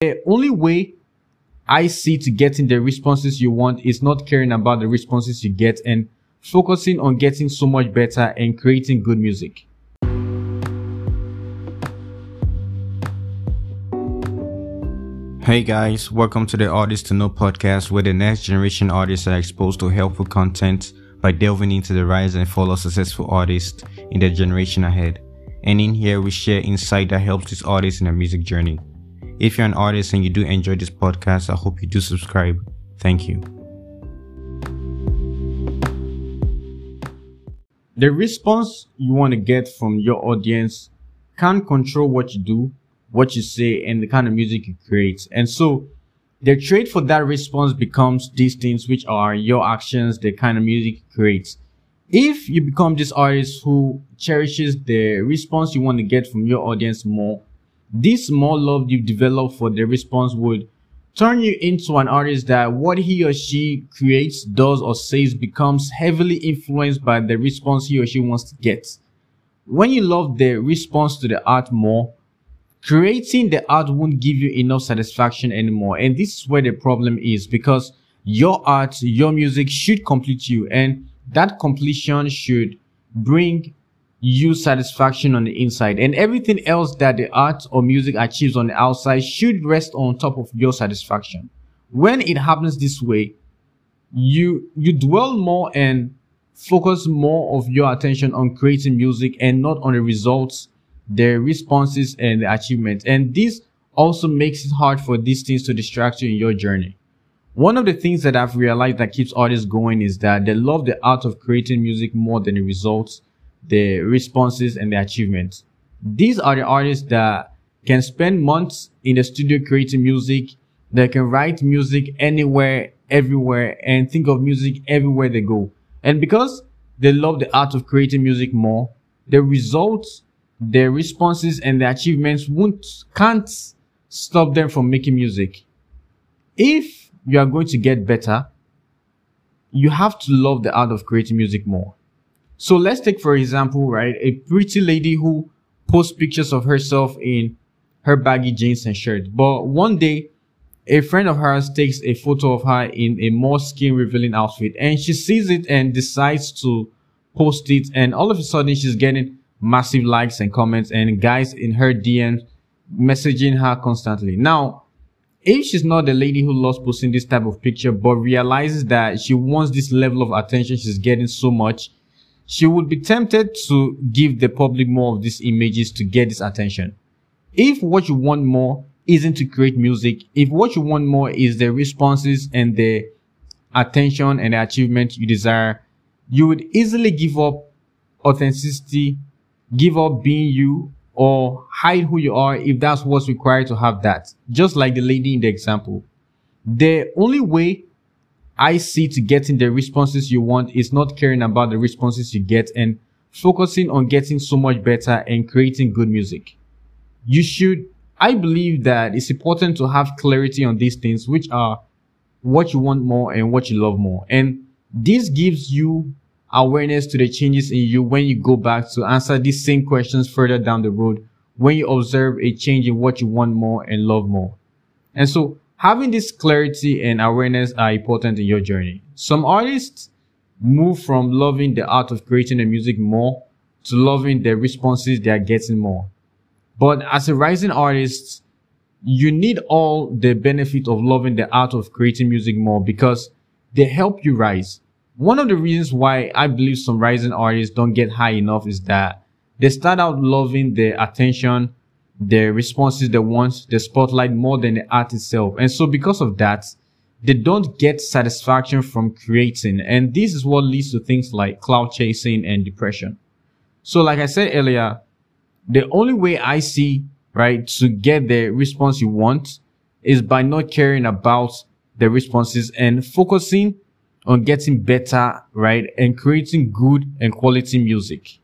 The only way I see to getting the responses you want is not caring about the responses you get and focusing on getting so much better and creating good music. Hey guys, welcome to the Artist to Know podcast where the next generation artists are exposed to helpful content by delving into the rise and fall of successful artists in the generation ahead. And in here, we share insight that helps these artists in their music journey. If you're an artist and you do enjoy this podcast, I hope you do subscribe. Thank you. The response you want to get from your audience can't control what you do, what you say and the kind of music you create. And so the trait for that response becomes these things, which are your actions, the kind of music you create. If you become this artist who cherishes the response you want to get from your audience more, this small love you develop for the response would turn you into an artist that what he or she creates, does, or says becomes heavily influenced by the response he or she wants to get. When you love the response to the art more, creating the art won't give you enough satisfaction anymore. And this is where the problem is because your art, your music should complete you and that completion should bring you satisfaction on the inside and everything else that the art or music achieves on the outside should rest on top of your satisfaction. When it happens this way, you, you dwell more and focus more of your attention on creating music and not on the results the responses and the achievements. And this also makes it hard for these things to distract you in your journey. One of the things that I've realized that keeps artists going is that they love the art of creating music more than the results, the responses, and the achievements. These are the artists that can spend months in the studio creating music. They can write music anywhere, everywhere, and think of music everywhere they go. And because they love the art of creating music more, the results their responses and their achievements won't can't stop them from making music. If you are going to get better, you have to love the art of creating music more. So let's take for example, right, a pretty lady who posts pictures of herself in her baggy jeans and shirt. But one day, a friend of hers takes a photo of her in a more skin revealing outfit and she sees it and decides to post it and all of a sudden she's getting massive likes and comments and guys in her DM messaging her constantly. Now, if she's not the lady who loves posting this type of picture, but realizes that she wants this level of attention she's getting so much, she would be tempted to give the public more of these images to get this attention. If what you want more isn't to create music, if what you want more is the responses and the attention and the achievement you desire, you would easily give up authenticity give up being you or hide who you are if that's what's required to have that. Just like the lady in the example. The only way I see to getting the responses you want is not caring about the responses you get and focusing on getting so much better and creating good music. You should, I believe that it's important to have clarity on these things, which are what you want more and what you love more. And this gives you awareness to the changes in you when you go back to answer these same questions further down the road when you observe a change in what you want more and love more. And so having this clarity and awareness are important in your journey. Some artists move from loving the art of creating the music more to loving the responses they are getting more. But as a rising artist, you need all the benefit of loving the art of creating music more because they help you rise one of the reasons why I believe some rising artists don't get high enough is that they start out loving the attention, the responses they want, the spotlight more than the art itself. And so because of that, they don't get satisfaction from creating. And this is what leads to things like cloud chasing and depression. So like I said earlier, the only way I see, right, to get the response you want is by not caring about the responses and focusing on getting better, right? And creating good and quality music.